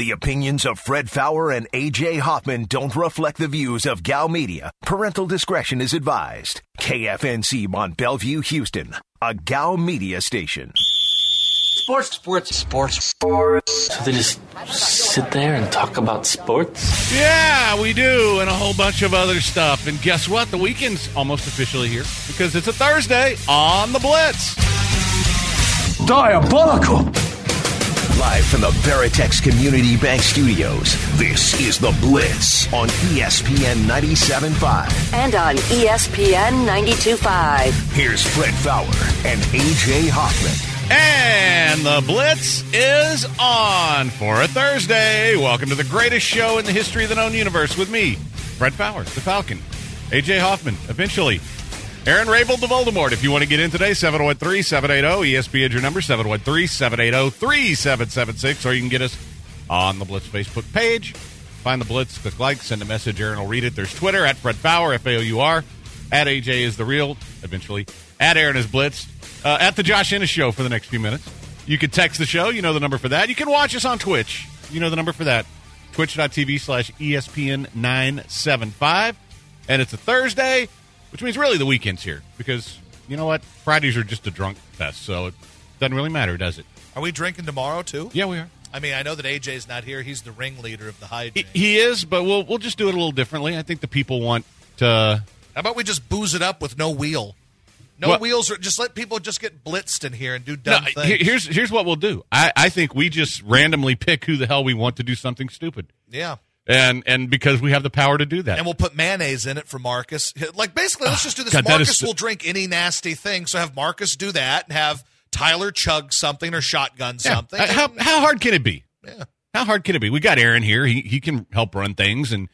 The opinions of Fred Faour and AJ Hoffman don't reflect the views of Gow Media. Parental discretion is advised. KFNC Mont Belvieu, Houston, a Gow Media station. Sports, sports, sports, sports. So they just sit there and talk about sports? Yeah, we do, and a whole bunch of other stuff. And guess what? The weekend's almost officially here because it's a Thursday on the Blitz. Diabolical! Live from the Veritex Community Bank Studios, this is The Blitz on ESPN 97.5. and on ESPN 92.5. Here's Fred Faour and AJ Hoffman. And the Blitz is on for a Thursday. Welcome to the greatest show in the history of the known universe with me, Fred Faour, the Falcon, AJ Hoffman, eventually. Aaron Rabel, the Voldemort. If you want to get in today, 713 780 ESPN, your number, 713 780 3776, or you can get us on the Blitz Facebook page. Find the Blitz, click like, send a message. Aaron will read it. There's Twitter at Fred Faour, F A O U R. At AJ is the real, eventually. At Aaron is Blitz. Uh, at the Josh Innes Show for the next few minutes. You can text the show. You know the number for that. You can watch us on Twitch. You know the number for that. Twitch.tv slash ESPN 975. And it's a Thursday, which means really the weekend's here because you know what? Fridays are just a drunk fest, so it doesn't really matter, does it? Are we drinking tomorrow too? Yeah, we are. I mean, I know that AJ's not here. He's the ringleader of the high. He, he is, but we'll we'll just do it a little differently. I think the people want to. How about we just booze it up with no wheel? No What? wheels, or just let people just get blitzed in here and do No, dumb here- things. here's here's what we'll do. I, I think we just randomly pick who the hell we want to do something stupid, yeah, and and because we have the power to do that. and we'll put mayonnaise in it for Marcus. Like basically, let's just do this. God, Marcus will drink any nasty thing, so have Marcus do that, and have Tyler chug something or shotgun Yeah. something. Uh, How how hard can it be? Yeah. How hard can it be? We got Aaron here. He he can help run things, and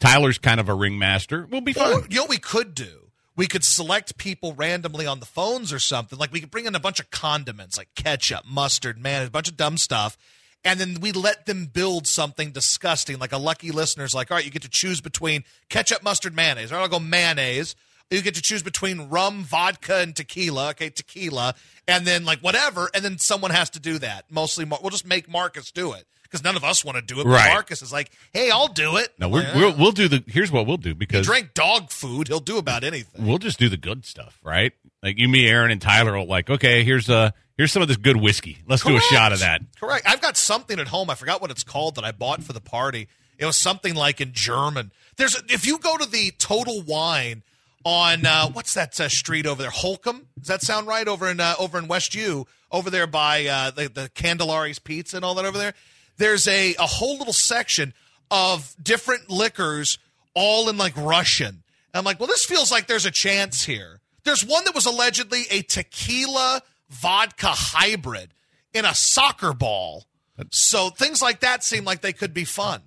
Tyler's kind of a ringmaster. We'll be Or, fine. you know, what we could do. We could select people randomly on the phones or something. Like we could bring in a bunch of condiments, like ketchup, mustard, man, a bunch of dumb stuff, and then we let them build something disgusting. Like a lucky listener's like, all right, you get to choose between ketchup, mustard, mayonnaise. All right, I'll go mayonnaise. You get to choose between rum, vodka, and tequila. Okay, tequila, and then like whatever, and then someone has to do that. Mostly, Mar- we'll just make Marcus do it because none of us want to do it. But Right. Marcus is like, hey, I'll do it. No, we're, Like, we'll we'll do the. Here's what we'll do because he drank dog food. He'll do about anything. we'll just do the good stuff, right? Like you, me, Aaron, and Tyler will like, okay, here's uh here's some of this good whiskey. Let's do a shot of that. Correct. I've got something at home. I forgot what it's called that I bought for the party. It was something like in German. There's if you go to the Total Wine on uh, what's that uh, street over there? Holcombe. Does that sound right? Over in uh, over in West U, over there by uh, the the Candelari's Pizza and all that over there. There's a a whole little section of different liquors, all in like Russian. And I'm like, well, this feels like there's a chance here. There's one that was allegedly a tequila vodka hybrid in a soccer ball. So things like that seem like they could be fun.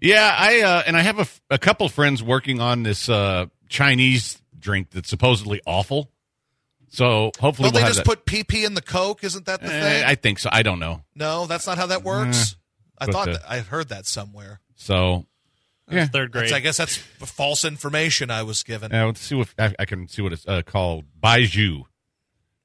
Yeah, I uh, and I have a, f- a couple friends working on this uh, Chinese drink that's supposedly awful. So hopefully Don't we'll they have just that. put PP in the Coke? Isn't that the Eh, thing? I think so. I don't know. no, that's not how that works. I thought uh, that, I heard that somewhere. So yeah, Third grade. That's- I guess that's false information I was given. Uh, let's see what I, I can see what it's uh, called. Baijiu.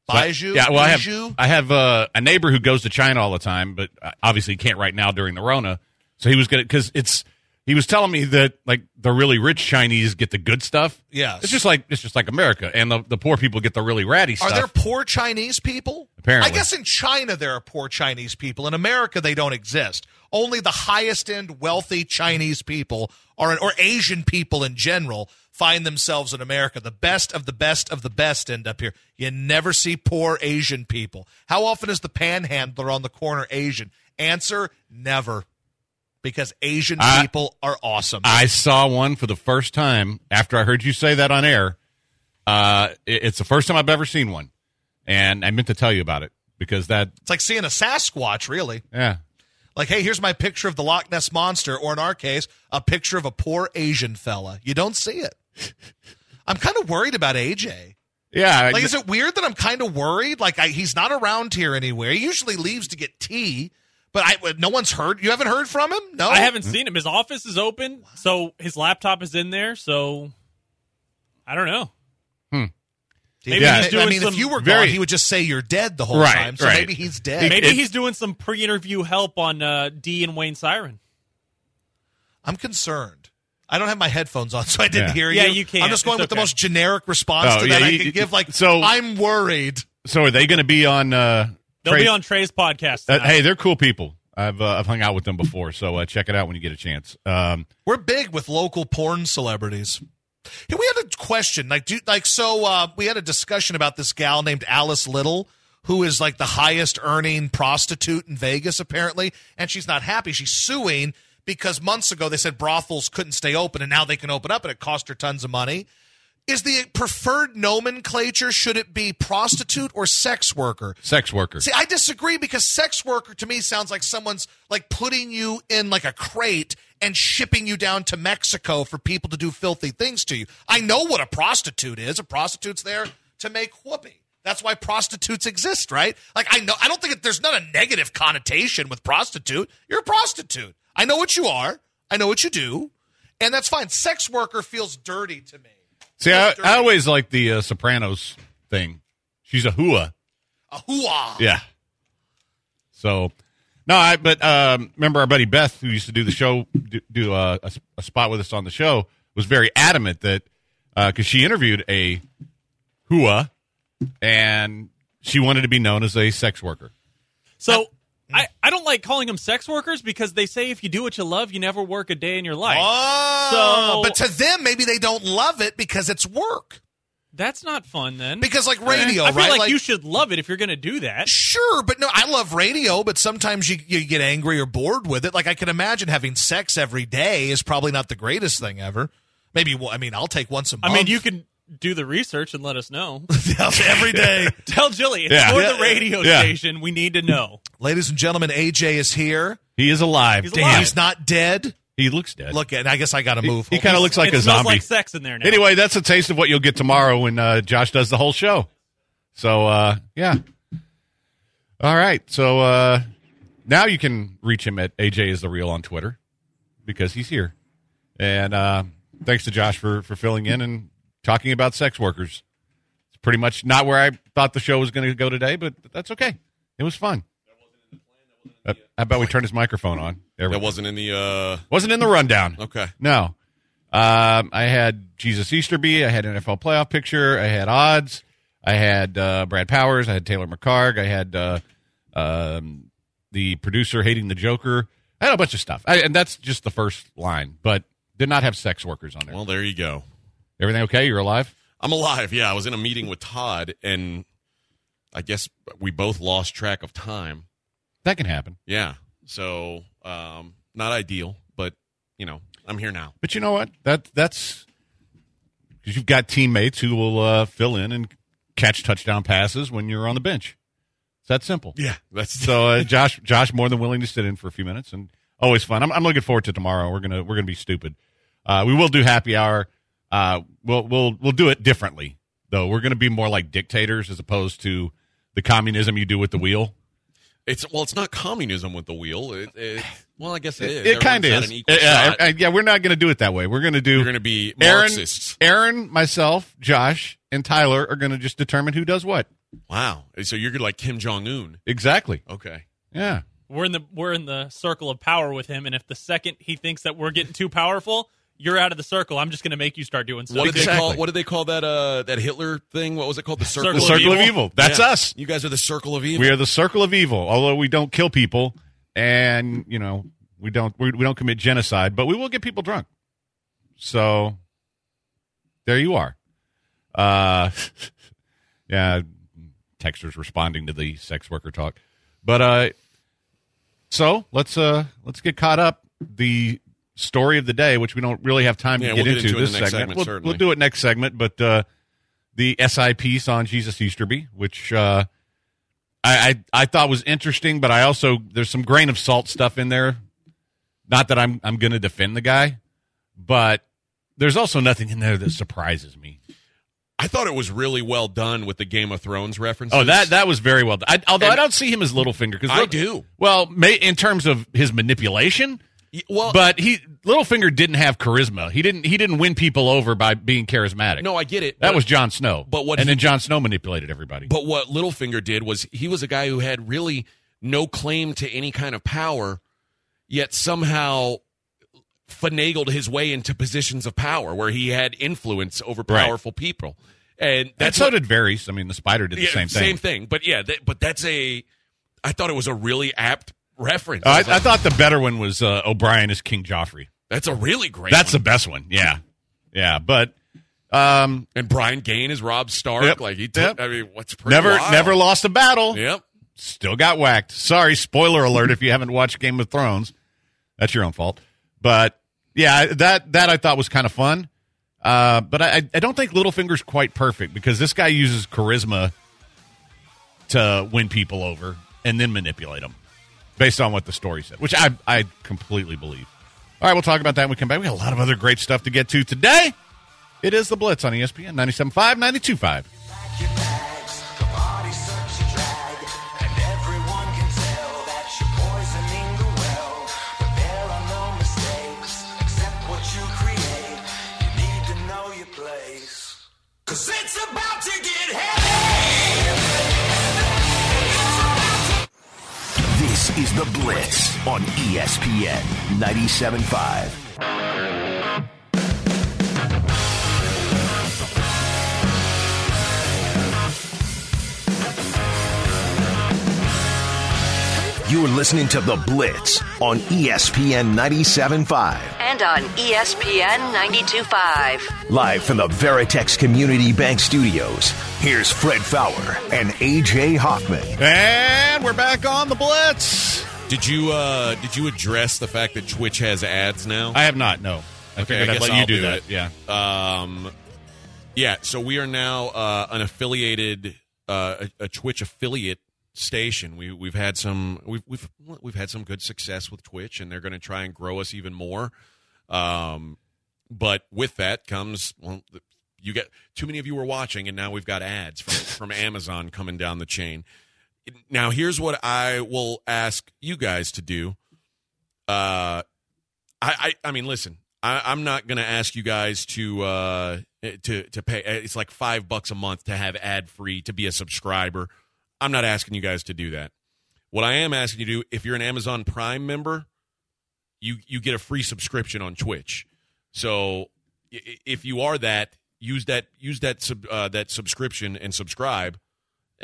Baijiu? yeah, well, I have I have uh, a neighbor who goes to China all the time, but uh, obviously he can't right now during the Rona. So he was gonna because it's he was telling me that like the really rich Chinese get the good stuff. Yes. it's just like it's just like America, and the, the poor people get the really ratty stuff. Are there poor Chinese people? Apparently. I guess in China there are poor Chinese people. In America they don't exist. Only the highest end wealthy Chinese people are, or Asian people in general find themselves in America. The best of the best of the best end up here. You never see poor Asian people. How often is the panhandler on the corner Asian? Answer never. Because Asian I- people are awesome. I saw one for the first time after I heard you say that on air. Uh, it- it's the first time I've ever seen one, and I meant to tell you about it because that it's like seeing a Sasquatch, really. yeah Like, hey, here's my picture of the Loch Ness monster, or in our case, a picture of a poor Asian fella. You don't see it. I'm kind of worried about AJ. yeah Like, is it weird that I'm kind of worried? Like, I, he's not around here anywhere. He usually leaves to get tea, but I, no one's heard. You haven't heard from him? No, I haven't seen him. His office is open, so his laptop is in there. So I don't know. Maybe Yeah. he's doing I mean, some if you were very- gone, he would just say you're dead the whole Right, time. So right. maybe he's dead. maybe it- he's doing some pre-interview help on uh, D and Wayne Siren. I'm concerned. I don't have my headphones on, so I didn't Yeah. hear you. Yeah, you. you can't. I'm just going It's with the most generic response Oh, to yeah, that I you- can give. Like, so- I'm worried. So are they going to be on? Uh, They'll Trey- be on Trey's podcast. Uh, hey, they're cool people. I've uh, I've hung out with them before, so uh, check it out when you get a chance. Um, We're big with local porn celebrities. Hey, we had a question, like, do, like, so uh, we had a discussion about this gal named Alice Little, who is like the highest earning prostitute in Vegas, apparently, and she's not happy. She's suing because months ago they said brothels couldn't stay open, and now they can open up, and it cost her tons of money. Is the preferred nomenclature should it be prostitute or sex worker? sex worker. See, I disagree because sex worker to me sounds like someone's like putting you in like a crate and shipping you down to Mexico for people to do filthy things to you. I know what a prostitute is. A prostitute's there to make whoopee. That's why prostitutes exist, right? Like I know I don't think it, there's not a negative connotation with prostitute. You're a prostitute. I know what you are. I know what you do. And that's fine. Sex worker feels dirty to me. See, I, I always like the uh, Sopranos thing. She's a hua. a hua. Yeah. So, no, I but um, remember our buddy Beth, who used to do the show, do, do a, a, a spot with us on the show, was very adamant that because she interviewed a hua, and she wanted to be known as a sex worker. So I, I don't like calling them sex workers because they say if you do what you love, you never work a day in your life. Oh, So- but to them, maybe they don't love it because it's work. That's not fun then. Because like eh, radio, I feel right? like, you should love it if you're going to do that. sure, but no, I love radio, but sometimes you you get angry or bored with it. Like I can imagine having sex every day is probably not the greatest thing ever. Maybe I mean I'll take once a month. I mean, you can do the research and let us know. every day. Tell Jilly it's Yeah. for Yeah. the radio Yeah. station. We need to know. Ladies and gentlemen, AJ is here. He is alive. He's Damn, alive. He's not dead. he looks dead. Look at. I guess I got to move. he kind of looks like it a smells zombie. like sex in there now. Anyway, that's a taste of what you'll get tomorrow when uh, Josh does the whole show. So, uh, yeah. All right. So uh, now you can reach him at AJ is the real on Twitter because he's here. And uh, thanks to Josh for, for filling in and talking about sex workers. It's pretty much not where I thought the show was going to go today, but that's okay. It was fun. Uh, how about we turn his microphone on? There That wasn't in the. uh Wasn't in the rundown. Okay. No. Um, I had Jesus Easterby. I had an NFL playoff picture. I had odds. I had uh, Brad Powers. I had Taylor McHargue. I had uh, um, the producer hating the Joker. I had a bunch of stuff. I, and that's just the first line, but did not have sex workers on there. Well, there you go. Everything okay? You're alive? I'm alive. Yeah, I was in a meeting with Todd, and I guess we both lost track of time. That can happen. Yeah. So, um, not ideal, but you know, I'm here now. But you know what? That that's because you've got teammates who will uh, fill in and catch touchdown passes when you're on the bench. It's that simple. Yeah, that's So uh, Josh, Josh, more than willing to sit in for a few minutes, and always fun. I'm, I'm looking forward to tomorrow. We're gonna we're gonna be stupid. Uh, we will do happy hour. Uh, we'll we'll we'll do it differently though. We're gonna be more like dictators as opposed to the communism you do with the wheel. It's well, it's not communism with the wheel. It, it well, I guess it is. It kind of is. An equal yeah, shot. uh, yeah, we're not gonna do it that way. We're gonna do. We're going to be Aaron, Aaron, myself, Josh, and Tyler are gonna just determine who does what. Wow. So you're like Kim Jong Un. Exactly. Okay. Yeah. We're in the we're in the circle of power with him, and if the second he thinks that we're getting too powerful, you're out of the circle. I'm just going to make you start doing stuff. What did they call? What did they call that? Uh, that Hitler thing? What was it called? The circle, The Circle of circle of evil. evil. That's Yeah. us. You guys are the circle of evil. We are the circle of evil. Although we don't kill people, and you know we don't we, we don't commit genocide, but we will get people drunk. So there you are. Uh, yeah, texters responding to the sex worker talk, but uh, so let's uh let's get caught up. The story of the day, which we don't really have time Yeah, to we'll get get into, into it in this segment. segment, we'll, we'll do it next segment, but uh, the SI piece on Jesus Easterby, which uh, I, I I thought was interesting, but I also there's some grain of salt stuff in there. Not that I'm I'm going to defend the guy, but there's also nothing in there that surprises me. I thought it was really well done with the Game of Thrones references. Oh, that that was very well done. I, although I don't see him as Littlefinger because I do. Well, may, in terms of his manipulation, Well, But he Littlefinger didn't have charisma. He didn't he didn't win people over by being charismatic. no, I get it. that but- was Jon Snow. but what and he- then Jon Snow manipulated everybody. But what Littlefinger did was he was a guy who had really no claim to any kind of power, yet somehow finagled his way into positions of power where he had influence over Right. powerful people. And and that's so what- did Varys. I mean, the spider did the yeah, same thing. Same thing. But yeah, that, but that's a. I thought it was a really apt reference. Uh, I, I thought the better one was uh, O'Brien as King Joffrey. that's a really great. That's the best one. Yeah, yeah. But um, and Brian Gaine is Robb Stark. Yep. Like he. Yep. I mean, what's pretty never wild. never lost a battle. Yep. Still got whacked. Sorry, spoiler alert if you haven't watched Game of Thrones. That's your own fault. But yeah, that that I thought was kind of fun. Uh, but I, I don't think Littlefinger's quite perfect because this guy uses charisma to win people over and then manipulate them based on what the story said, which I I completely believe. All right, we'll talk about that when we come back. We got a lot of other great stuff to get to today. It is the Blitz on ESPN 97.5, 92.5. The Blitz on ESPN 97.5. You're listening to The Blitz on ESPN 97.5. And on ESPN 92.5. Live from the Veritex Community Bank Studios, here's Fred Faour and AJ Hoffman. And we're back on the Blitz. Did you uh did you address the fact that Twitch has ads now? I have not, no. I Okay, figured I I'd guess let you I'll do, do that. it. Yeah. Um, yeah. So we are now uh, an affiliated, uh, a, a Twitch affiliate station. We we've had some we've we've we've had some good success with Twitch, and they're going to try and grow us even more. Um, but with that comes well, the- you get too many of you are watching, and now we've got ads from from Amazon coming down the chain. Now, here's what I will ask you guys to do. Uh, I, I, I mean, listen, I, I'm not going to ask you guys to uh, to to pay. It's like five bucks a month to have ad free to be a subscriber. I'm not asking you guys to do that. What I am asking you to do, if you're an Amazon Prime member, you you get a free subscription on Twitch. So if you are that, use that use that sub, uh, that subscription and subscribe,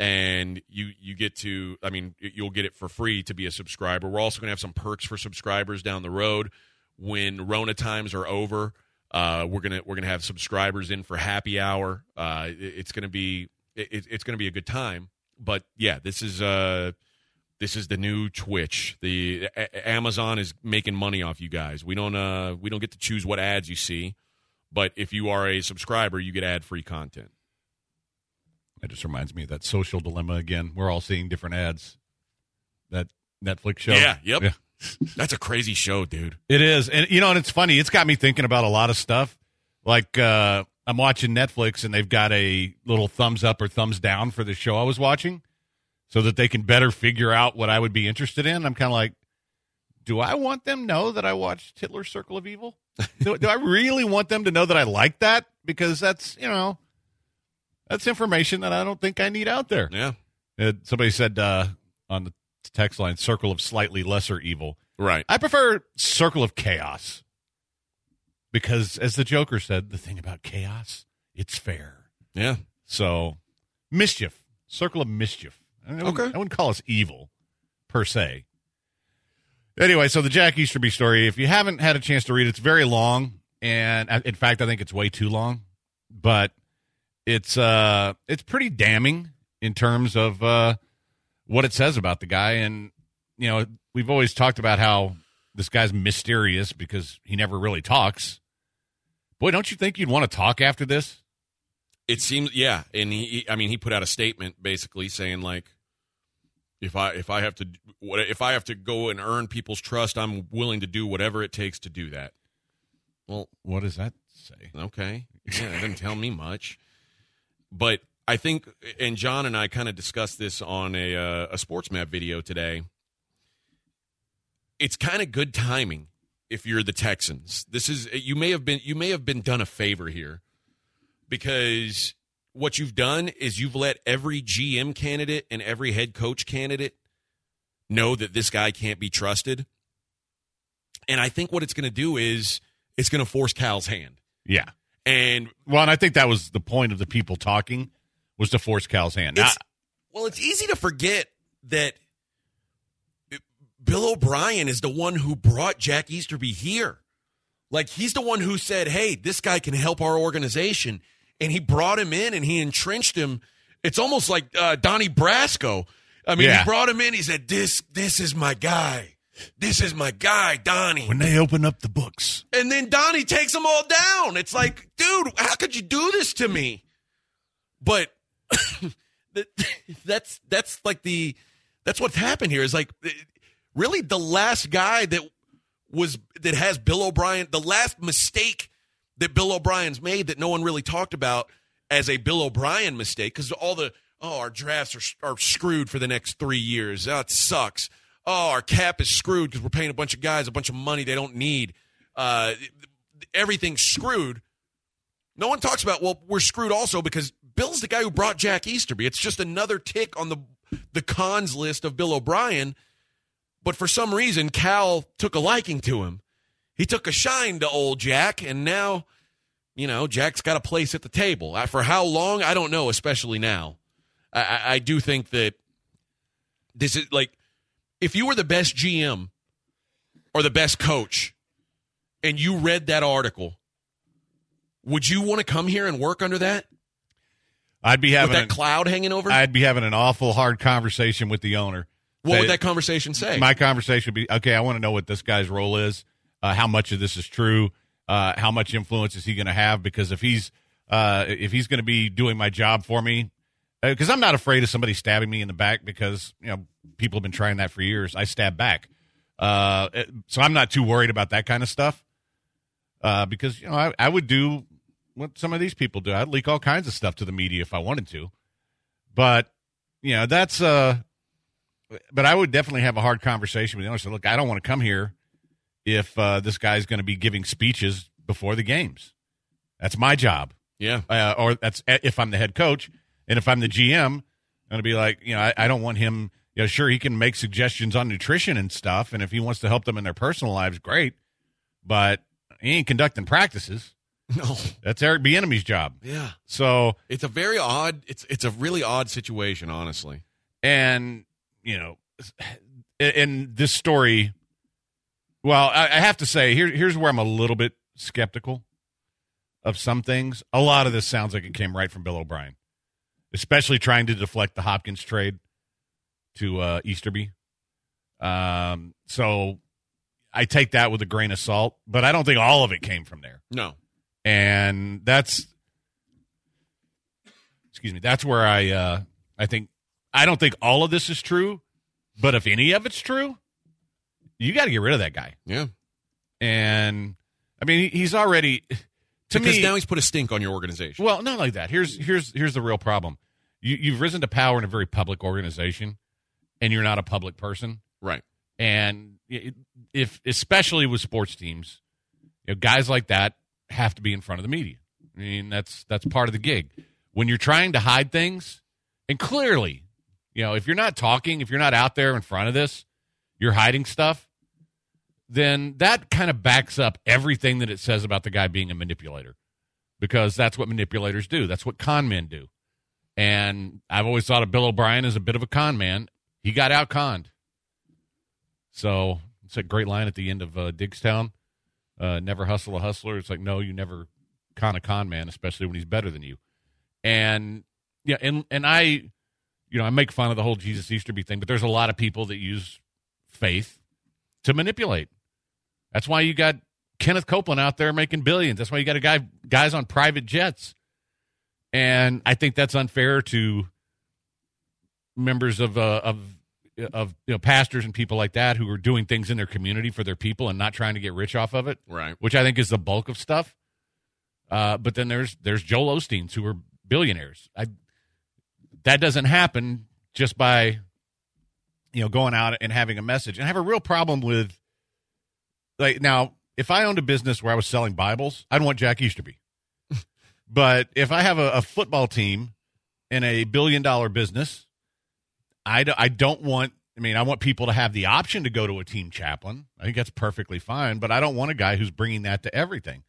and you you get to. I mean, you'll get it for free to be a subscriber. We're also going to have some perks for subscribers down the road when Rona times are over. Uh, we're gonna we're gonna have subscribers in for happy hour. Uh, it- it's gonna be it, it's gonna be a good time. But yeah, this is uh this is the new Twitch. The a- Amazon is making money off you guys. We don't uh we don't get to choose what ads you see, but if you are a subscriber, you get ad free content. That just reminds me of that social dilemma again. We're all seeing different ads. That Netflix show. Yeah, yep. That's a crazy show, dude. It is. And you know, and it's funny, it's got me thinking about a lot of stuff. Like uh I'm watching Netflix and they've got a little thumbs up or thumbs down for the show I was watching so that they can better figure out what I would be interested in. I'm kind of like, do I want them know that I watched Hitler's Circle of Evil? do, do I really want them to know that I like that? Because that's, you know, that's information that I don't think I need out there. Yeah. Uh, somebody said uh, on the text line, circle of slightly lesser evil. Right. I prefer circle of chaos because, as the Joker said, the thing about chaos, it's fair. Yeah. So, mischief, circle of mischief. I, wouldn't- Okay. I wouldn't call us evil per se. Anyway, so the Jack Easterby story, if you haven't had a chance to read it, it's very long. And uh, in fact, I think it's way too long, but it's uh it's pretty damning in terms of uh what it says about the guy and you know we've always talked about how this guy's mysterious because he never really talks boy don't you think you'd want to talk after this It seems yeah, and he, I mean he put out a statement basically saying like if I if I have to what if I have to go and earn people's trust, I'm willing to do whatever it takes to do that. Well, what does that say okay. Yeah, it didn't tell me much. But I think and John and I kind of discussed this on a uh, a SportsMap video today. It's kind of good timing if you're the Texans. This is you may have been you may have been done a favor here because what you've done is you've let every GM candidate and every head coach candidate know that this guy can't be trusted. And I think what it's going to do is it's going to force Cal's hand. Yeah. And Well, and I think that was the point of the people talking was to force Cal's hand. Now, well, it's easy to forget that Bill O'Brien is the one who brought Jack Easterby here. Like he's the one who said, "Hey, this guy can help our organization," and he brought him in and he entrenched him. It's almost like uh, Donnie Brasco. I mean, Yeah. he brought him in. He said, "This, this is my guy. This is my guy, Donnie." when they open up the books, And then Donnie takes them all down. It's like, dude, how could you do this to me? But that- that's that's like the that's what's happened here. Is like eh, really the last guy that was that has Bill O'Brien, the last mistake that Bill O'Brien's made that no one really talked about as a Bill O'Brien mistake because all the oh our drafts are are screwed for the next three years. That sucks. Oh, our cap is screwed because we're paying a bunch of guys a bunch of money they don't need. Uh, everything's screwed. No one talks about well, we're screwed also because Bill's the guy who brought Jack Easterby. It's just another tick on the the cons list of Bill O'Brien. But for some reason, Cal took a liking to him. He took a shine to old Jack, and now, you know, Jack's got a place at the table. Uh, For how long, I don't know. Especially now, I, I, I do think that this is like if you were the best GM or the best coach, and you read that article, would you want to come here and work under that I'd be with having that an, cloud hanging over? I'd be having an awful hard conversation with the owner. what would that conversation say? My conversation would be okay. I want to know what this guy's role is. Uh, how much of this is true? Uh, how much influence is he going to have? Because if he's uh, if he's going to be doing my job for me, because I'm not afraid of somebody stabbing me in the back because you know people have been trying that for years. I stab back, uh, so I'm not too worried about that kind of stuff. Uh, because you know I, I would do what some of these people do. I'd leak all kinds of stuff to the media if I wanted to, but you know that's uh but I would definitely have a hard conversation with the owner. Say, look, I don't want to come here if uh, this guy's going to be giving speeches before the games. That's my job, yeah. uh, or that's if I'm the head coach, and if I'm the GM, I'm going to be like, you know, I, I don't want him. You know, sure he can make suggestions on nutrition and stuff, and if he wants to help them in their personal lives, great. But he ain't conducting practices. No. That's Eric Bieniemy's job. Yeah. So It's a very odd. It's it's a really odd situation, honestly. and you know in this story well i, I have to say here, here's where i'm a little bit skeptical of some things a lot of this sounds like it came right from bill o'brien especially trying to deflect the hopkins trade to uh, easterby um, so i take that with a grain of salt but i don't think all of it came from there No. and that's excuse me that's where i uh i think i don't think all of this is true but if any of it's true you got to get rid of that guy Yeah. and i mean he's already to because me now he's put a stink on your organization. well not like that. Here's here's here's the real problem. You you've risen to power in a very public organization and you're not a public person. Right. and if especially with sports teams you know, guys like that have to be in front of the media. I mean that's that's part of the gig. When you're trying to hide things and clearly you know if you're not talking if you're not out there in front of this you're hiding stuff then that kind of backs up everything that it says about the guy being a manipulator because that's what manipulators do that's what con men do and i've always thought of bill o'brien as a bit of a con man he got out conned so it's a great line at the end of uh, Diggstown. Uh, never hustle a hustler. It's like, no, you never con a con man, especially when he's better than you. And yeah, and and I, you know, I make fun of the whole Jesus Easterby thing, but there's a lot of people that use faith to manipulate. That's why you got Kenneth Copeland out there making billions. That's why you got a guy guys on private jets. And I think that's unfair to members of uh, of of you know pastors and people like that who are doing things in their community for their people and not trying to get rich off of it, Right. which I think is the bulk of stuff. Uh, but then there's there's Joel Osteen's who are billionaires. I, that doesn't happen just by you know going out and having a message. And I have a real problem with like now if I owned a business where I was selling Bibles, I'd want Jack Easterby. but if I have a, a football team in a billion dollar business, I, do, I don't want. I mean, I want people to have the option to go to a team chaplain. I think that's perfectly fine, but I don't want a guy who's bringing that to everything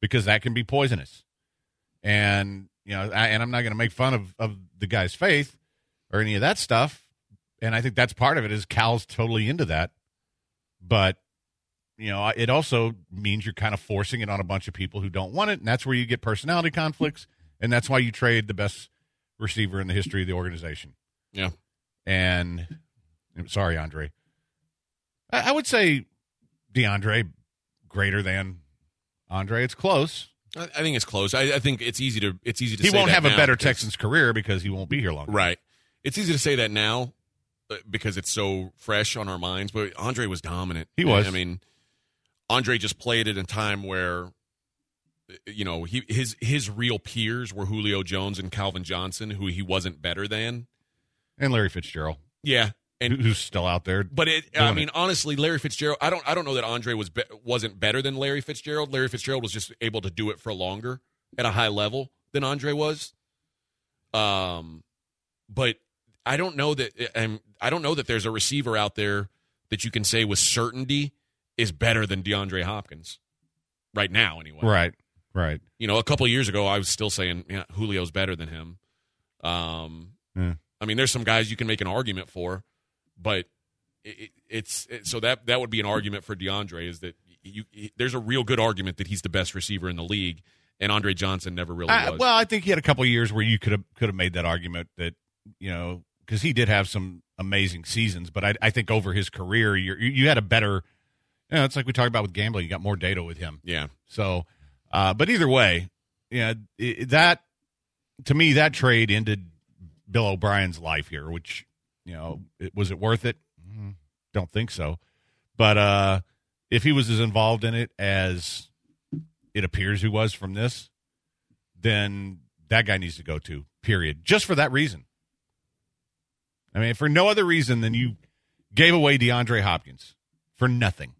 because that can be poisonous. And you know, I, and I'm not going to make fun of of the guy's faith or any of that stuff. And I think that's part of it is Cal's totally into that, but you know, it also means you're kind of forcing it on a bunch of people who don't want it, and that's where you get personality conflicts, and that's why you trade the best receiver in the history of the organization. Yeah. And sorry, Andre. I, I would say DeAndre greater than Andre. It's close. I, I think it's close. I, I think it's easy to it's easy to. He won't have a better because- Texans career because he won't be here long. Right. It's easy to say that now uh, because it's so fresh on our minds, but Andre was dominant. He was. I mean, Andre just played at a time where you know, he his his real peers were Julio Jones and Calvin Johnson, who he wasn't better than. And Larry Fitzgerald, Yeah. And who's still out there. but it, I mean, it. honestly, Larry Fitzgerald. I don't. I don't know that Andre was be, wasn't better than Larry Fitzgerald. Larry Fitzgerald was just able to do it for longer at a high level than Andre was. Um, but I don't know that. Um, I don't know that there's a receiver out there that you can say with certainty is better than DeAndre Hopkins right now. Anyway, right, right. you know, a couple of years ago, I was still saying yeah, Julio's better than him. Um, Yeah. I mean, there's some guys you can make an argument for, but it, it- it's it, so that that would be an argument for DeAndre is that you he- there's a real good argument that he's the best receiver in the league, and Andre Johnson never really I, was. well, I think he had a couple years where you could have could have made that argument that you know because he did have some amazing seasons, but I, I think over his career, you you had a better. You know, it's like we talked about with gambling. You got more data with him. yeah, So, uh, but either way, yeah, i that to me that trade ended Bill O'Brien's life here. Which you know, it, was it worth it? Mm, Don't think so. But uh, if he was as involved in it as it appears he was from this, then that guy needs to go to. Period. Just for that reason. I mean, for no other reason than you gave away DeAndre Hopkins for nothing.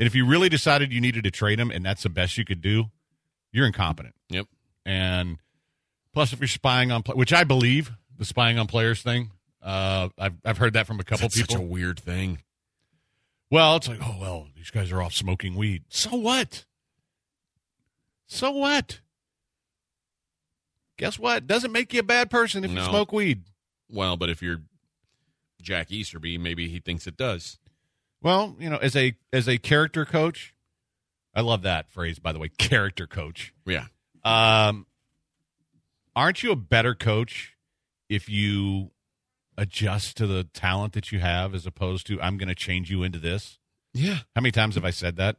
And if you really decided you needed to trade him and that's the best you could do, you're incompetent. yep, And plus, if you're spying on, which I believe the spying on players thing, uh, I've I've heard that from a couple that's people. such a weird thing. Well, it's like, oh well, these guys are off smoking weed. So what? So what? Guess what? Doesn't make you a bad person if you smoke weed. Well, but if you're Jack Easterby, maybe he thinks it does. Well, you know, as a as a character coach, I love that phrase by the way, character coach. Yeah, Um, aren't you a better coach if you adjust to the talent that you have as opposed to I'm going to change you into this? yeah. How many times have I said that?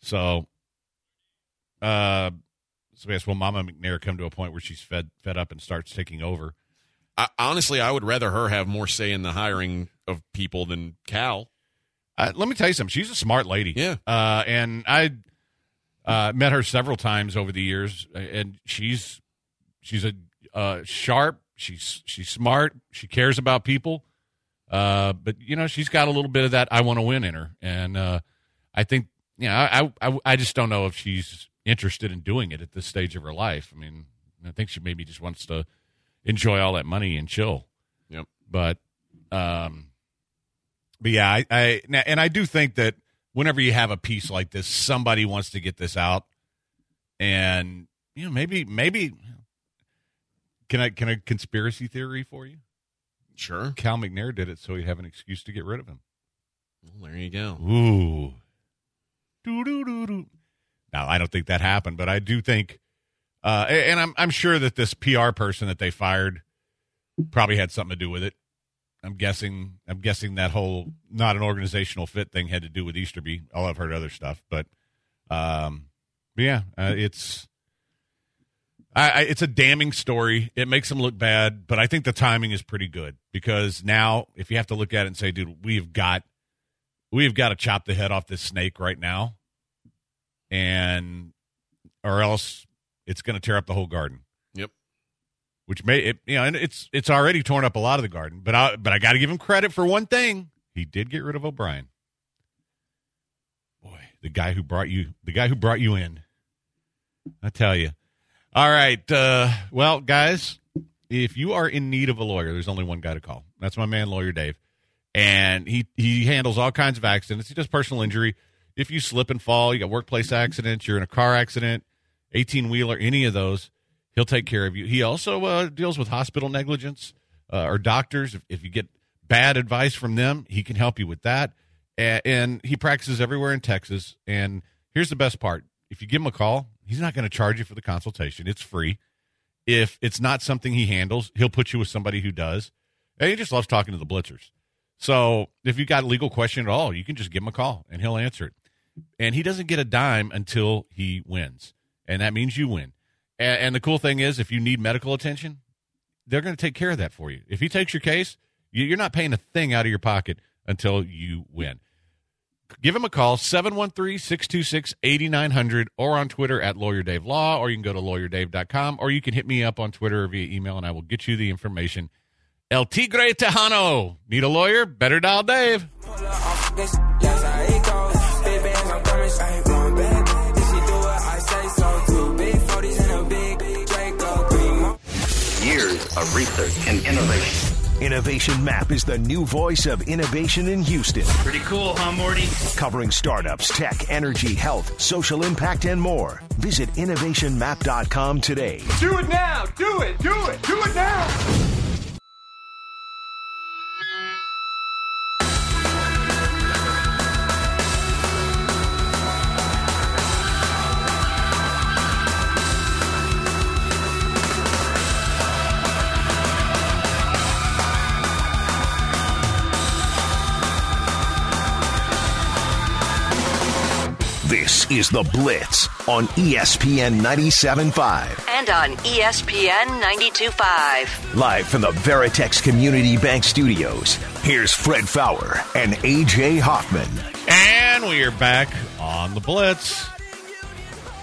So, uh, so yes, will Mama McNair come to a point where she's fed fed up and starts taking over? I, honestly, I would rather her have more say in the hiring of people than Cal. Uh, let me tell you something. She's a smart lady. Yeah. Uh, and I uh, met her several times over the years, and she's she's a uh, sharp. She's she's smart. She cares about people. Uh, but you know, she's got a little bit of that I want to win in her, and uh, I think you know, I, I I just don't know if she's interested in doing it at this stage of her life. I mean, I think she maybe just wants to enjoy all that money and chill. Yep. But um, but yeah, I, I and I do think that whenever you have a piece like this, somebody wants to get this out, and you know maybe maybe can I can I conspiracy theory for you? Sure. Cal McNair did it so he'd have an excuse to get rid of him. Well, there you go. Ooh, doo doo doo doo. Now I don't think that happened, but I do think, uh, and I'm I'm sure that this PR person that they fired probably had something to do with it. I'm guessing. I'm guessing that whole not an organizational fit thing had to do with Easterby. All I've heard other stuff, but, um, but yeah, uh, it's. I, I, it's a damning story. It makes them look bad, but I think the timing is pretty good because now, if you have to look at it and say, "Dude, we've got, we've got to chop the head off this snake right now," and or else it's going to tear up the whole garden Yep. which may it, you know and it's it's already torn up a lot of the garden but I but I got to give him credit for one thing he did get rid of O'Brien Boy, the guy who brought you the guy who brought you in. I tell you. All right. Uh, well, guys, if you are in need of a lawyer, there's only one guy to call. That's my man, lawyer Dave, and he he handles all kinds of accidents. He does personal injury. If you slip and fall, you got workplace accidents, you're in a car accident, eighteen wheeler, any of those, he'll take care of you. He also uh, deals with hospital negligence uh, or doctors. If, if you get bad advice from them, he can help you with that. And, and he practices everywhere in Texas. And here's the best part: if you give him a call, he's not going to charge you for the consultation. It's free. If it's not something he handles, he'll put you with somebody who does. And he just loves talking to the blitzers. So if you've got a legal question at all, you can just give him a call and he'll answer it. And he doesn't get a dime until he wins. And that means you win. And, and the cool thing is, if you need medical attention, they're going to take care of that for you. If he takes your case, you- you're not paying a thing out of your pocket until you win. Give him a call, 713 626 8900, or on Twitter at Lawyer Dave Law, or you can go to lawyerdave.com, or you can hit me up on Twitter or via email, and I will get you the information. El Tigre Tejano. Need a lawyer? Better dial Dave. Of research and innovation. Innovation Map is the new voice of innovation in Houston, Pretty cool, huh, Morty? covering startups, tech, energy, health, social impact, and more. Visit innovationmap.com today. Do it now! Do it! Do it! Do it now! Is The Blitz on ESPN 97.5. And on ESPN 92.5. Live from the Veritex Community Bank Studios, here's Fred Faour and AJ Hoffman. And we are back on the Blitz.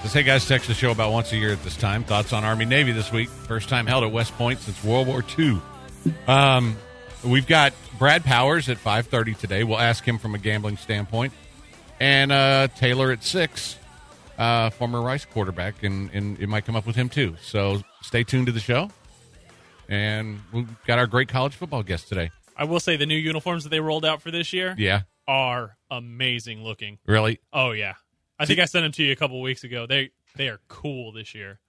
Just hey guys, text the show about once a year at this time. Thoughts on Army Navy this week? First time held at West Point since World War II. Um, we've got Brad Powers at five thirty today. We'll ask him from a gambling standpoint, and uh, Taylor at six, uh, former Rice quarterback, and, and it might come up with him too. So stay tuned to the show. And we've got our great college football guest today. I will say the new uniforms that they rolled out for this year Yeah, are amazing looking. really. Oh yeah, I think I sent them to you a couple weeks ago. They they are cool this year.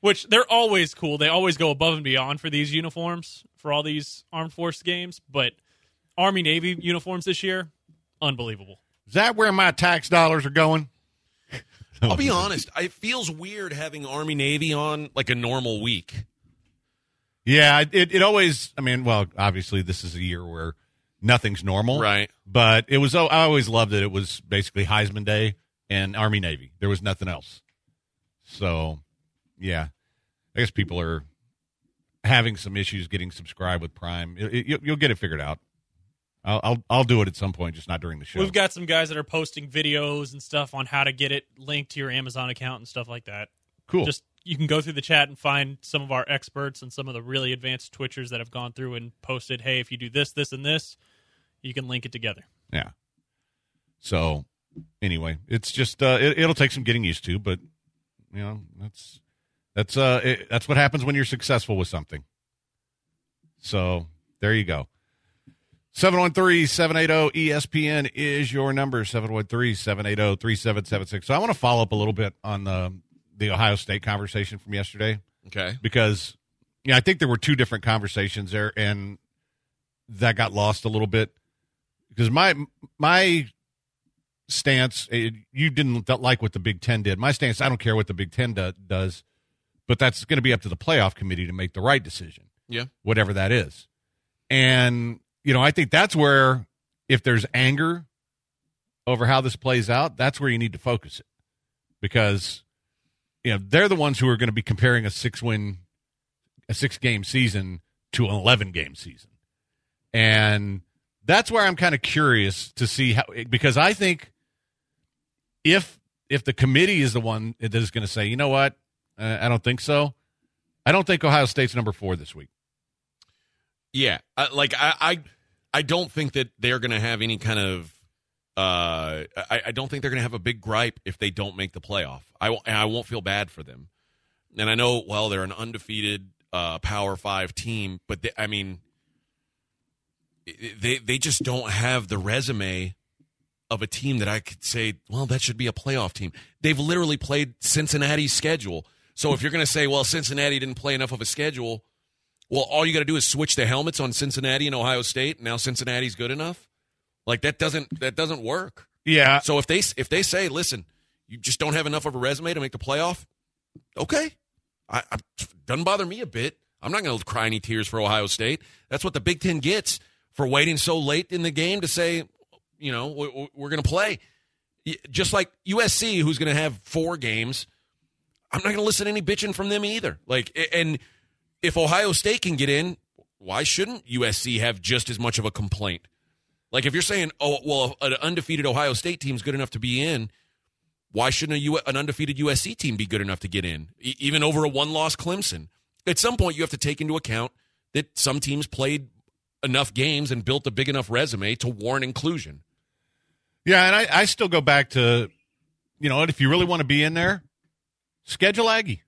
Which they're always cool. They always go above and beyond for these uniforms for all these armed force games. But Army Navy uniforms this year, unbelievable. Is that where my tax dollars are going? I'll be honest. It feels weird having Army Navy on like a normal week. Yeah, it, it always. I mean, well, obviously, this is a year where nothing's normal, Right. But it was. oh, I always loved it. It was basically Heisman Day and Army Navy. There was nothing else. So, yeah, I guess people are having some issues getting subscribed with Prime. It, it, you'll- you'll get it figured out. I'll, I'll I'll do it at some point, just not during the show. We've got some guys that are posting videos and stuff on how to get it linked to your Amazon account and stuff like that. cool. Just you can go through the chat and find some of our experts and some of the really advanced Twitchers that have gone through and posted, "Hey, if you do this, this, and this, you can link it together." Yeah. So anyway, it's just uh, it, it'll take some getting used to, but you know that's that's uh it, that's what happens when you're successful with something. So there you go. 713-780-ESPN is your number 713-780-3776. So I want to follow up a little bit on the the Ohio State conversation from yesterday Okay. because yeah, I think there were two different conversations there, and that got lost a little bit because my my stance eh, you didn't like what the Big Ten did. My stance, I don't care what the Big Ten do, does, but that's going to be up to the playoff committee to make the right decision, Yeah. whatever that is. And you know, I think that's where if there's anger over how this plays out, that's where you need to focus it. Because you know they're the ones who are going to be comparing a six win a six game season to an 11 game season. And that's where i'm kind of curious to see how because i think if if the committee is the one that is going to say you know what? Uh, i don't think so i don't think ohio state's number four this week Yeah. Like I, I I don't think that they're going to have any kind of uh, I, I don't think they're going to have a big gripe if they don't make the playoff. I won't, I won't feel bad for them. And I know, well, they're an undefeated uh, Power Five team, but they, I mean, they they just don't have the resume of a team that I could say, well, that should be a playoff team. They've literally played Cincinnati's schedule. So if you're going to say, well, Cincinnati didn't play enough of a schedule, well, all you got to do is switch the helmets on Cincinnati and Ohio State. Now Cincinnati's good enough. Like that doesn't that doesn't work. Yeah. So if they if they say, listen, you just don't have enough of a resume to make the playoff, okay, I, I doesn't bother me a bit. I'm not going to cry any tears for Ohio State. That's what the Big Ten gets for waiting so late in the game to say, you know, we're, we're going to play. Just like USC, who's going to have four games, I'm not going to listen to any bitching from them either. Like, and if Ohio State can get in, why shouldn't USC have just as much of a complaint? Like, if you're saying, oh, well, an undefeated Ohio State team's good enough to be in, why shouldn't an undefeated USC team be good enough to get in, e- even over a one loss Clemson? At some point, you have to take into account that some teams played enough games and built a big enough resume to warrant inclusion. Yeah, and I, I still go back to, you know, if you really want to be in there, schedule Aggie,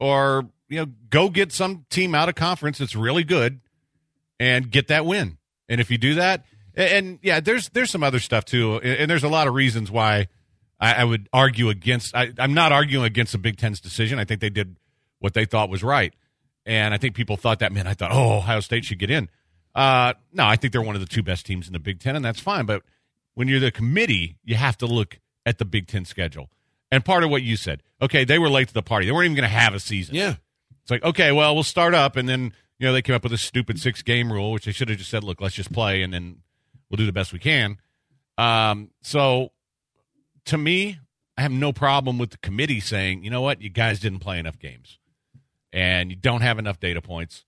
or you know, go get some team out of conference that's really good, and get that win. And if you do that, and, yeah, there's there's some other stuff too, and, there's a lot of reasons why I, I would argue against. I, I'm not arguing against the Big Ten's decision. I think they did what they thought was right, and I think people thought that. Man, I thought, oh, Ohio State should get in. Uh, no, I think they're one of the two best teams in the Big Ten, and that's fine. But when you're the committee, you have to look at the Big Ten schedule. And part of what you said, okay, they were late to the party. They weren't even going to have a season. Yeah. It's like, okay, well, we'll start up, and then you know they came up with a stupid six game rule, which they should have just said, look, let's just play, and then we'll do the best we can. Um, so to me, I have no problem with the committee saying, you know what, you guys didn't play enough games, and you don't have enough data points.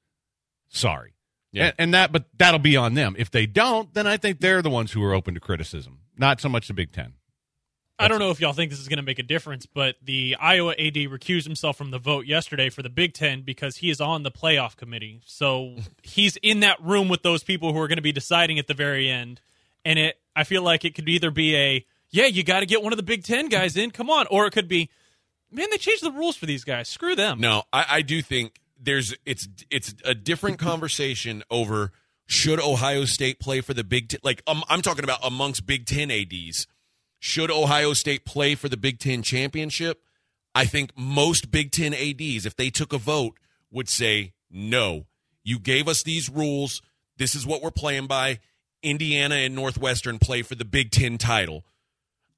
Sorry. Yeah. And, and that, but that'll be on them. If they don't, then I think they're the ones who are open to criticism, not so much the Big Ten. I don't know if y'all think this is going to make a difference, but the Iowa AD recused himself from the vote yesterday for the Big Ten because he is on the playoff committee. So he's in that room with those people who are going to be deciding at the very end. And it, I feel like it could either be a, yeah, you got to get one of the Big Ten guys in, come on, or it could be, man, they changed the rules for these guys. Screw them. No, I, I do think there's it's it's a different conversation over should Ohio State play for the Big Ten. Like um, I'm talking about amongst Big Ten ads. Should Ohio State play for the Big Ten championship? I think most Big Ten ads, if they took a vote, would say no. You gave us these rules. This is what we're playing by. Indiana and Northwestern play for the Big Ten title.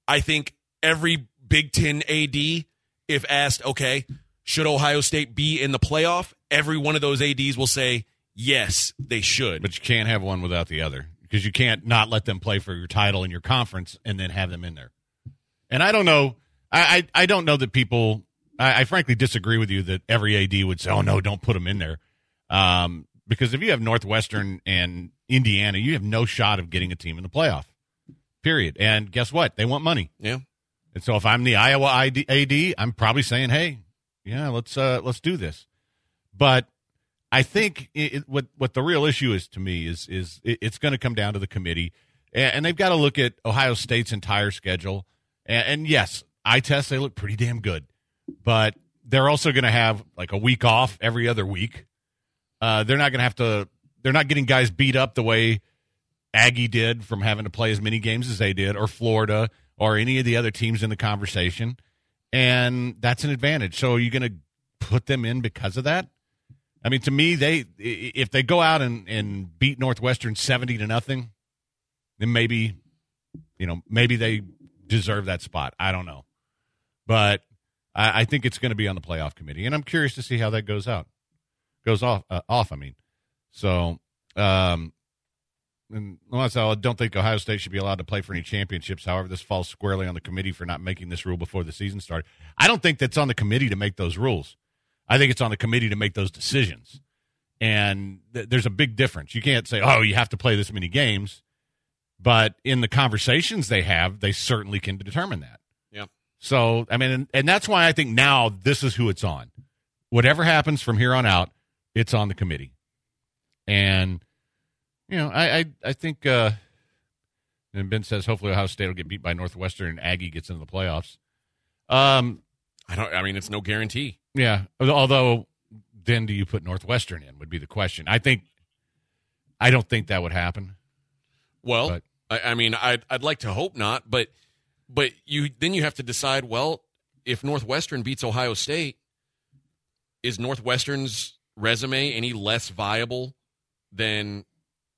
I think every Big Ten AD, if asked, okay, should Ohio State be in the playoff? Every one of those ADs will say, yes, they should. But you can't have one without the other because you can't not let them play for your title in your conference and then have them in there. And I don't know. I, I, I don't know that people. I, I, frankly disagree with you that every AD would say, "Oh no, don't put them in there," um, because if you have Northwestern and Indiana, you have no shot of getting a team in the playoff. Period. And guess what? They want money. Yeah. And so if I'm the Iowa AD, I'm probably saying, "Hey, yeah, let's uh, let's do this." But I think it, what what the real issue is to me is is it, it's going to come down to the committee, and, and they've got to look at Ohio State's entire schedule. And, and yes, eye test they look pretty damn good, but they're also going to have like a week off every other week. Uh, they're not going to have to. They're not getting guys beat up the way Aggie did from having to play as many games as they did, or Florida, or any of the other teams in the conversation, and that's an advantage. So are you going to put them in because of that? I mean, to me, they if they go out and, and beat Northwestern seventy to nothing, then maybe, you know, maybe they deserve that spot. I don't know, but I, I think it's going to be on the playoff committee, and I'm curious to see how that goes out, goes off. Uh, off, I mean, so. Um, and I don't think Ohio State should be allowed to play for any championships. However, this falls squarely on the committee for not making this rule before the season started. I don't think that's on the committee to make those rules. I think it's on the committee to make those decisions. And th- there's a big difference. You can't say, oh, you have to play this many games. But in the conversations they have, they certainly can determine that. Yeah. So, I mean, and, and that's why I think now this is who it's on. Whatever happens from here on out, it's on the committee. And, you know, I, I, I think, uh, And Ben says hopefully Ohio State will get beat by Northwestern and Aggie gets into the playoffs. Um, I don't. I mean, it's no guarantee. yeah. Although, then do you put Northwestern in? Would be the question. I think. I don't think that would happen. Well, But- I, I mean, I'd I'd like to hope not, but but you then you have to decide. Well, if Northwestern beats Ohio State, is Northwestern's resume any less viable than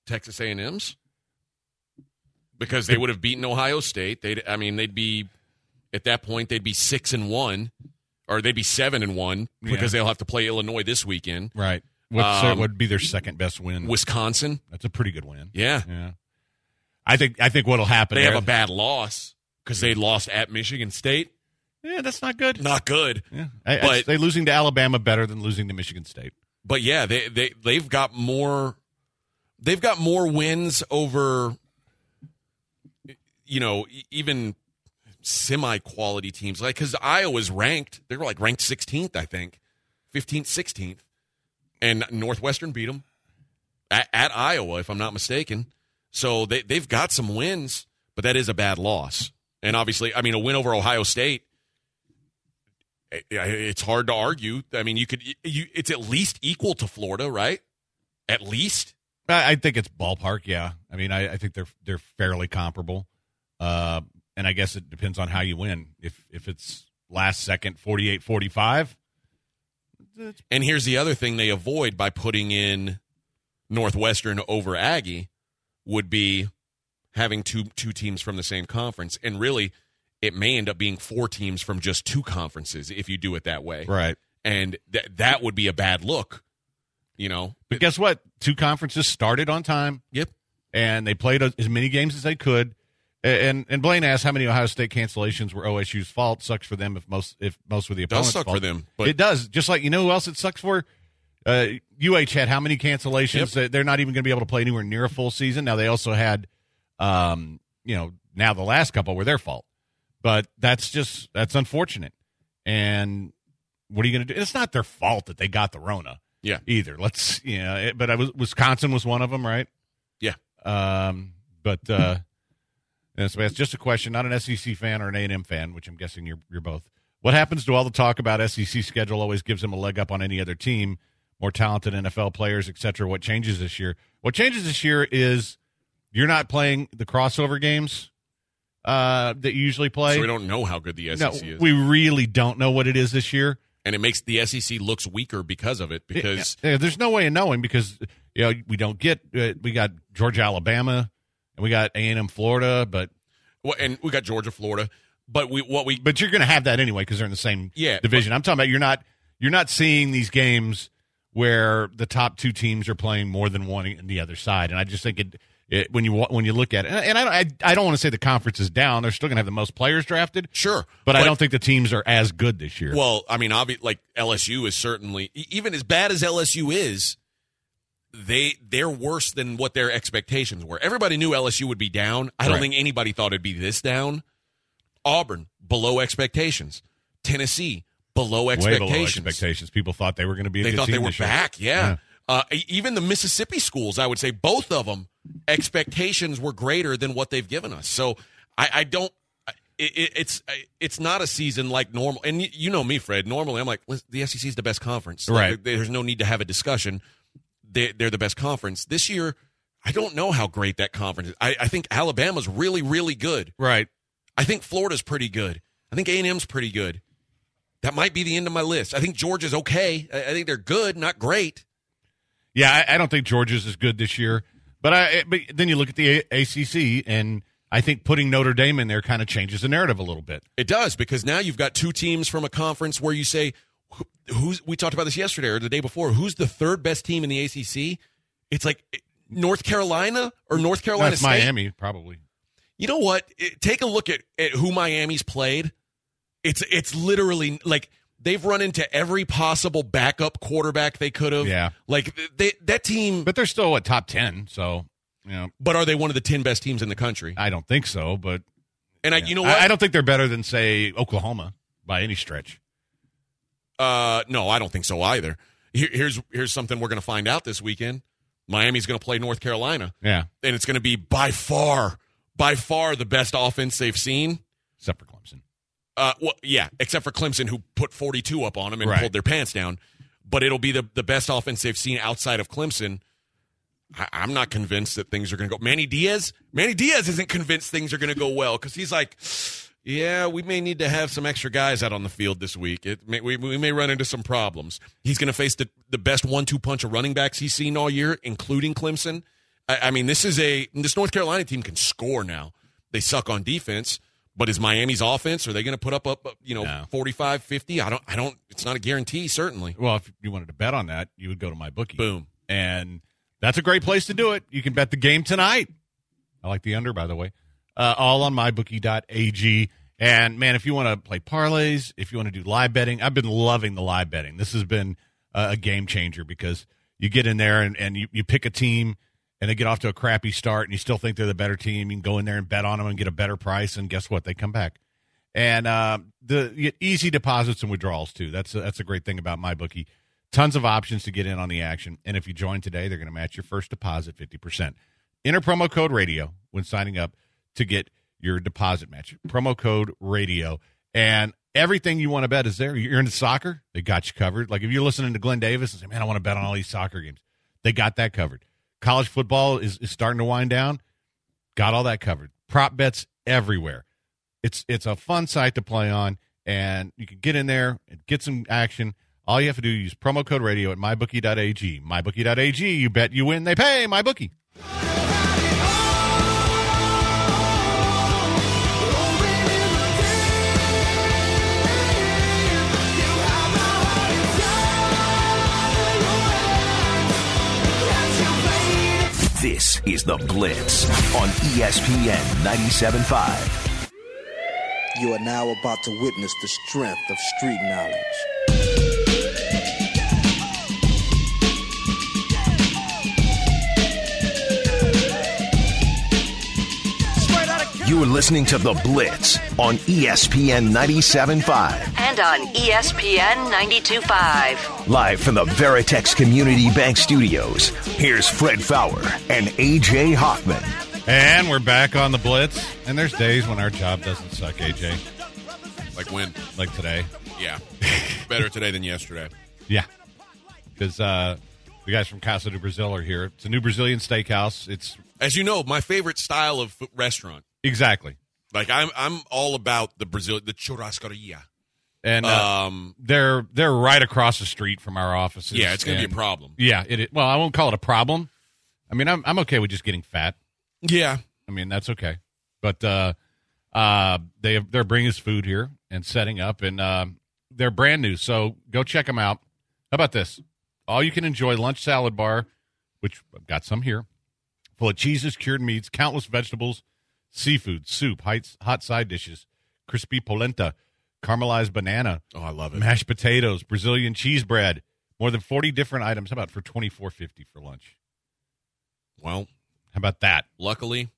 Texas A and M's? Because they would have beaten Ohio State. They'd I mean they'd be at that point they'd be six and one, or they'd be seven and one because Yeah. they'll have to play Illinois this weekend. Right. What's Um, would be their second best win? Wisconsin, That's a pretty good win. yeah, Yeah. I think I think what'll happen. they there, have a bad loss because they lost at Michigan State. Yeah, that's not good. Not good. Yeah. I, But- I, they losing to Alabama better than losing to Michigan State. But yeah, they they they've got more they've got more wins over you know, even semi quality teams like cuz Iowa's ranked, they were like ranked 16th, I think. 15th, 16th. And Northwestern beat them at, at Iowa if I'm not mistaken. So they they've got some wins, but that is a bad loss. And obviously, I mean a win over Ohio State it- it's hard to argue. I mean, you could you it's at least equal to Florida, right? At least. I, I think it's ballpark. Yeah, I mean, I, I think they're they're fairly comparable. Uh, and I guess it depends on how you win. If if it's last second 48-45, And here's the other thing they avoid by putting in Northwestern over Aggie would be having two two teams from the same conference. And really, it may end up being four teams from just two conferences if you do it that way. right? And that that would be a bad look. You know. But guess what? Two conferences started on time, Yep. and they played as many games as they could. And and Blaine asked how many Ohio State cancellations were OSU's fault. Sucks for them if most if most were the Does opponent's suck fault. for them, but- it does. Just like you know who else it sucks for. Uh, UH had how many cancellations? Yep. They're not even going to be able to play anywhere near a full season. Now they also had, um, you know, now the last couple were their fault, but that's just that's unfortunate. And what are you going to do? It's not their fault that they got the Rona Yeah. either. Let's you know, it, but I was Wisconsin was one of them, right? Yeah. Um, but uh, and so it's just a question, not an SEC fan or an A and M fan, which I'm guessing you're you're both. What happens to all the talk about SEC schedule? Always gives them a leg up on any other team, more talented NFL players, etc. What changes this year? What changes this year is you're not playing the crossover games uh, that you usually play. So we don't know how good the no, SEC is. we really don't know what it is this year. and it makes the SEC looks weaker because of it. Because Yeah, there's no way of knowing because you know we don't get uh, we got Georgia, Alabama, and we got A and M, Florida, but well, and we got Georgia, Florida, but we what we but you're going to have that anyway because they're in the same Yeah, division. I'm talking about you're not you're not seeing these games where the top two teams are playing more than one in the other side, and I just think it. It, when you when you look at it, and and I don't, I, I don't want to say the conference is down. They're still going to have the most players drafted, sure, but, I don't think the teams are as good this year. Well, I mean, obvi- like LSU is certainly even as bad as LSU is, they they're worse than what their expectations were. Everybody knew LSU would be down. I don't Right. think anybody thought it'd be this down. Auburn below expectations. Tennessee below expectations. below expectations. People thought they were going to be. A They thought they were back. Yeah. Uh, e- even the Mississippi schools, I would say both of them, expectations were greater than what they've given us. So I, I don't. It, it, it's it's not a season like normal, and you, know me, Fred. Normally, I'm like the SEC is the best conference. Right. there's no need to have a discussion. They, they're the best conference this year. I don't know how great that conference is. I, I think Alabama's really, really good. Right. I think Florida's pretty good. I think A&M's pretty good. That might be the end of my list. I think Georgia's okay. I, I think they're good, not great. Yeah, I, I don't think Georgia's as good this year. But I but then you look at the A- ACC, and I think putting Notre Dame in there kind of changes the narrative a little bit. It does because now you've got two teams from a conference where you say, "Who's?" We talked about this yesterday or the day before. Who's the third best team in the ACC? It's like eh, North Carolina or North Carolina That's State. Miami, probably. You know what? It- take a look at, at who Miami's played. It's it's literally like they've run into every possible backup quarterback they could have. Yeah. like they that team. But they're still at top ten, so you know But are they one of the ten best teams in the country? I don't think so. But And I, you know what? I, I don't think they're better than say Oklahoma by any stretch. Uh, no, I don't think so either. Here, here's here's something we're going to find out this weekend. Miami's going to play North Carolina, Yeah, and it's going to be by far, by far the best offense they've seen. except for Clemson. Uh, well, yeah, except for Clemson, who put 42 up on them and Right. pulled their pants down. But it'll be the, the best offense they've seen outside of Clemson. I, I'm not convinced that things are going to go. Manny Diaz, Manny Diaz isn't convinced things are going to go well because he's like, yeah, we may need to have some extra guys out on the field this week. It may, we, we may run into some problems. He's going to face the, the best one-two punch of running backs he's seen all year, including Clemson. I, I mean, this is a this North Carolina team can score now. They suck on defense, but is Miami's offense? Are they going to put up up up, you know No. 45, 50? I don't. I don't. It's not a guarantee. Certainly. Well, if you wanted to bet on that, you would go to my bookie. Boom. And that's a great place to do it. You can bet the game tonight. I like the under, by the way. Uh, all on mybookie.ag. And man, if you want to play parlays, if you want to do live betting, I've been loving the live betting. This has been a game changer because you get in there and, and you, you pick a team and they get off to a crappy start and you still think they're the better team. You can go in there and bet on them and get a better price. And guess what? They come back. And uh, the easy deposits and withdrawals too. That's a, that's a great thing about my bookie. Tons of options to get in on the action. And if you join today, they're going to match your first deposit fifty percent. Enter promo code radio when signing up to get your deposit match. Promo code radio and everything you want to bet is there. You're into soccer, they got you covered. Like if you're listening to Glenn Davis and say, "Man, I want to bet on all these soccer games," they got that covered. College football is, is starting to wind down. Got all that covered. Prop bets everywhere it's it's a fun site to play on and you can get in there and get some action all you have to do is use promo code radio at mybookie.ag mybookie.ag you bet you win they pay mybookie This is The Blitz on ESPN 97.5. You are now about to witness the strength of street knowledge. You're listening to The Blitz on ESPN 97.5. And on ESPN 92.5. Live from the Veritex Community Bank Studios, here's Fred Faour and AJ Hoffman. and we're back on the blitz and there's days when our job doesn't suck aj Like when? like today Yeah, better today than yesterday. yeah because uh the guys from casa do brasil are here it's a new brazilian steakhouse it's As you know, my favorite style of restaurant. Exactly Like I'm, I'm all about the Brazil, the churrascaria. and uh, Um, they're they're right across the street from our offices yeah, it's gonna be a problem. Yeah, it. is- Well, I won't call it a problem. I mean, I'm I'm okay with just getting fat. Yeah, I mean, that's okay. But uh, uh, they they're bringing us food here and setting up, and um, they're brand new. So go check them out. How about this? All you can enjoy lunch salad bar, which I've got some here, full of cheeses, cured meats, countless vegetables, seafood, soup, hot, side dishes, crispy polenta, caramelized banana, Oh, I love it. mashed potatoes, Brazilian cheese bread, more than forty different items. How about for twenty four fifty for lunch? Well, How about that? luckily,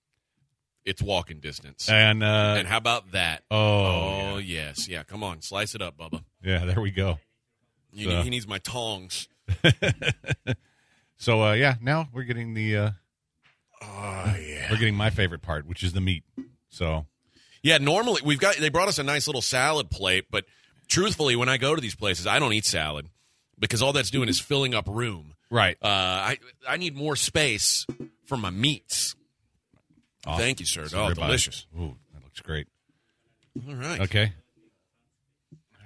it's walking distance. And uh, and how about that? oh, Oh, yes, yeah. Come on, slice it up, Bubba. yeah, there we go. You So- he needs my tongs. So uh, yeah, now we're getting the uh, Oh yeah. we're getting my favorite part, which is the meat. So Yeah, normally we've got they brought us a nice little salad plate, but truthfully, when I go to these places, I don't eat salad because all that's doing is filling up room. right, Uh, I I need more space for my meats. Oh, Thank you, sir. Oh, delicious. Ooh, that looks great. All right. Okay,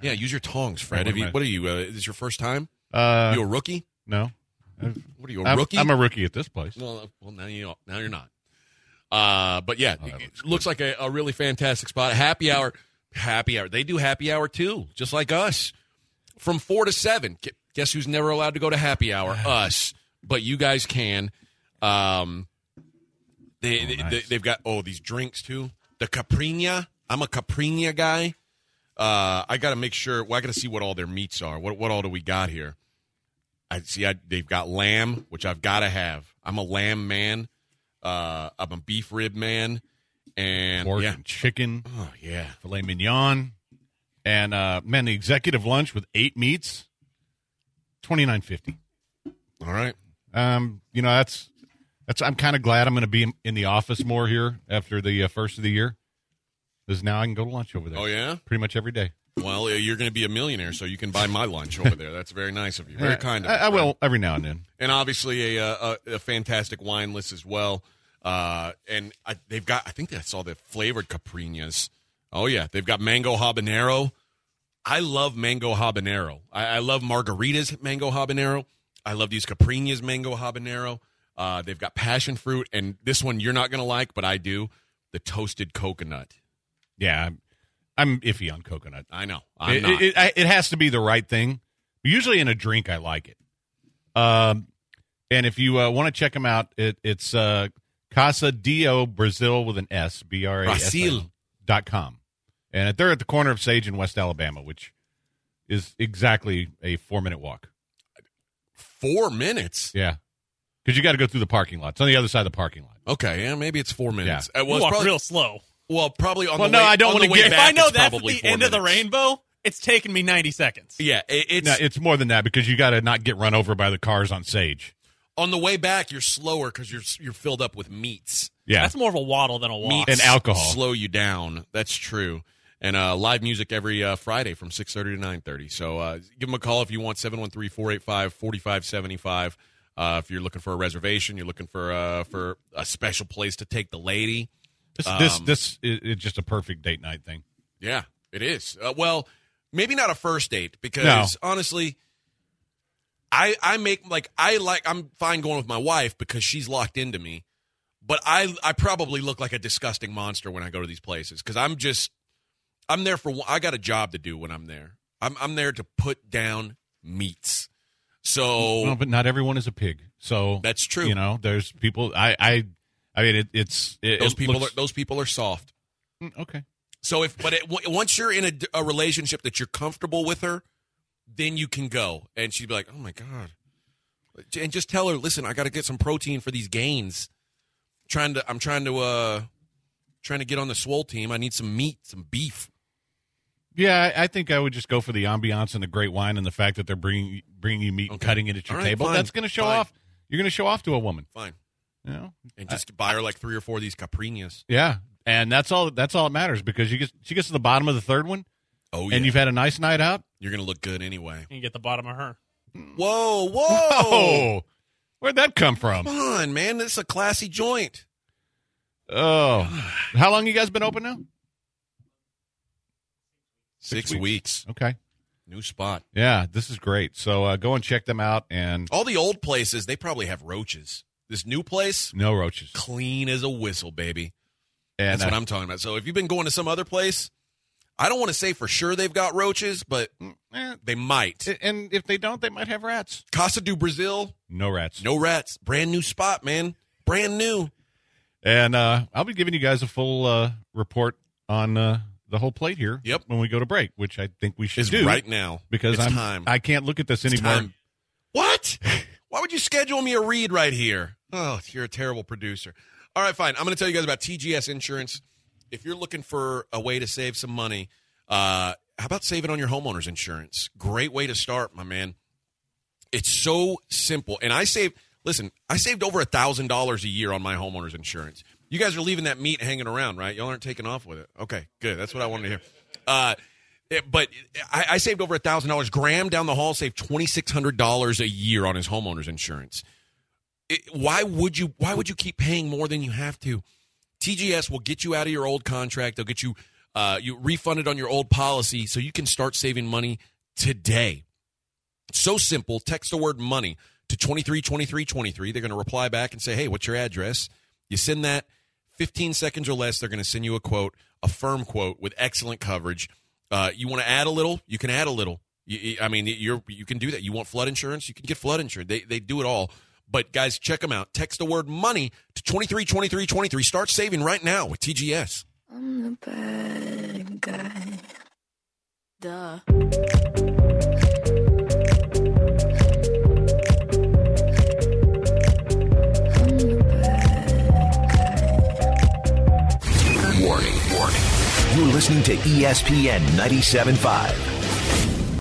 Yeah, use your tongs, Fred. you, what are you? Uh, is this your first time? uh, you a rookie? no, What are you, a I'm, rookie? I'm a rookie at this place. Well, well, now you now you're not. Uh, but yeah, Oh, it looks looks, like a, a really fantastic spot. Happy hour, happy hour. They do happy hour too, just like us, from four to seven. Guess who's never allowed to go to happy hour? us, but you guys can. Um, they, they, nice. they have got oh these drinks too. The Caprina. I'm a Caprina guy. Uh, I got to make sure. Well, I got to see what all their meats are. What what all do we got here? I see. I, they've got lamb, which I've got to have. I'm a lamb man. Uh, I'm a beef rib man, and Pork yeah, and chicken, oh yeah, filet mignon, and uh, man, the executive lunch with eight meats, twenty nine fifty. all right. Um, you know that's That's I'm kind of glad I'm going to be in, the office more here after the uh, first of the year, because now I can go to lunch over there. Oh yeah. pretty much every day. Well, you're going to be a millionaire, so you can buy my lunch over there. That's very nice of you. Very kind of I, you, I will every now and then. and obviously a, uh, a a fantastic wine list as well. Uh, and I, they've got I think I saw the flavored caprinas. Oh yeah, they've got mango habanero. I love mango habanero. I, I love margaritas mango habanero. I love these caprinas mango habanero. Uh, they've got passion fruit, and this one you're not going to like, but I do. The toasted coconut. Yeah, I'm, I'm iffy on coconut. I know. I'm it, not. it, it, it has to be the right thing. Usually in a drink, I like it. Um, and if you uh, want to check them out, it, it's uh, Casa do Brasil with an S, B R A S I L dot com, and they're at the corner of Sage and West Alabama, which is exactly a four minute walk. Four minutes. Yeah, because you got to go through the parking lot. It's on the other side of the parking lot. Okay, yeah, maybe it's four minutes. Yeah. Well, You it's walk probably, real slow. Well, probably on Well, the no, way, I don't wanna the way get- If back, I know that's at the four end of the rainbow, it's taken me 90 seconds. Yeah, it, it's No, it's more than that because you got to not get run over by the cars on Sage. on the way back. You're slower because you're you're filled up with meats. Yeah, That's more of a waddle than a walk. Meats And alcohol. slow you down. That's true. And uh, live music every uh, Friday from six thirty to nine thirty. So uh, give them a call if you want 713-485-4575. Uh, if you're looking for a reservation, you're looking for uh, for a special place to take the lady. This this um, this is, is just a perfect date night thing. Yeah, it is. Uh, well, maybe not a first date because No. honestly, I I make like I like I'm fine going with my wife because she's locked into me, but I I probably look like a disgusting monster when I go to these places because I'm just I'm there for I got a job to do when I'm there. I'm I'm there to put down meats. So No, but not everyone is a pig. So That's true. You know, there's people. I I I mean, it, it's it, those it people looks- are those people are soft. Mm, okay. So if but it, w- once you're in a, a relationship that you're comfortable with her, then you can go, and she'd be like, "Oh my god," and just tell her, "Listen, I got to get some protein for these gains. Trying to, I'm trying to, uh, trying to get on the swole team. I need some meat, some beef. Yeah, I, think I would just go for the ambiance and the great wine and the fact that they're bringing bringing you meat and cutting it at your right, table. fine, That's going to show fine. off. You're going to show off to a woman. Fine, You know. and just buy her like three or four of these caprinas. Yeah, and that's all. That's all that matters because you get she gets to the bottom of the third one, Oh yeah, and you've had a nice night out. you're gonna look good anyway. You get the bottom of her. Whoa, whoa, Oh, where'd that come from? come on, man! This is a classy joint. Oh, how long you guys been open now? Six, Six weeks. Okay. new spot. Yeah, this is great. So uh, go and check them out, and All the old places, they probably have roaches. This new place, no roaches. clean as a whistle, baby. And That's uh, what I'm talking about. So if you've been going to some other place, I don't want to say for sure they've got roaches, but eh, they might. and if they don't, they might have rats. Casa do Brasil, No rats. no rats. Brand new spot, man. Brand new. And uh, I'll be giving you guys a full uh, report on uh, the whole plate here. Yep. When we go to break, which I think we should Is do right now because it's I'm time. I can't look at this It's anymore. time. What? Why would you schedule me a read right here? Oh, you're a terrible producer. All right, fine. I'm going to tell you guys about TGS Insurance. If you're looking for a way to save some money, uh, how about saving on your homeowner's insurance? Great way to start, my man. It's so simple. And I save, listen, I saved over a $1,000 a year on my homeowner's insurance. You guys are leaving that meat hanging around, right? Y'all aren't taking off with it. Okay, good. That's what I wanted to hear. Uh, it- but I, I saved over a thousand dollars. Graham down the hall saved twenty six hundred dollars a year on his homeowner's insurance. It, why would you? Why would you keep paying more than you have to? TGS will get you out of your old contract. They'll get you uh, you refunded on your old policy, so you can start saving money today. So simple. Text the word money to 232323. They're going to reply back and say, hey, what's your address? You send that 15 seconds or less. They're going to send you a quote, a firm quote with excellent coverage. Uh, you want to add a little? You can add a little. You, I mean, you're you can do that. You want flood insurance? You can get flood insurance. They they do it all. But guys, check them out. Text the word money to 232323. Start saving right now with TGS. I'm the bad guy. Duh. I'm the bad Warning, warning. You're listening to ESPN 97.5.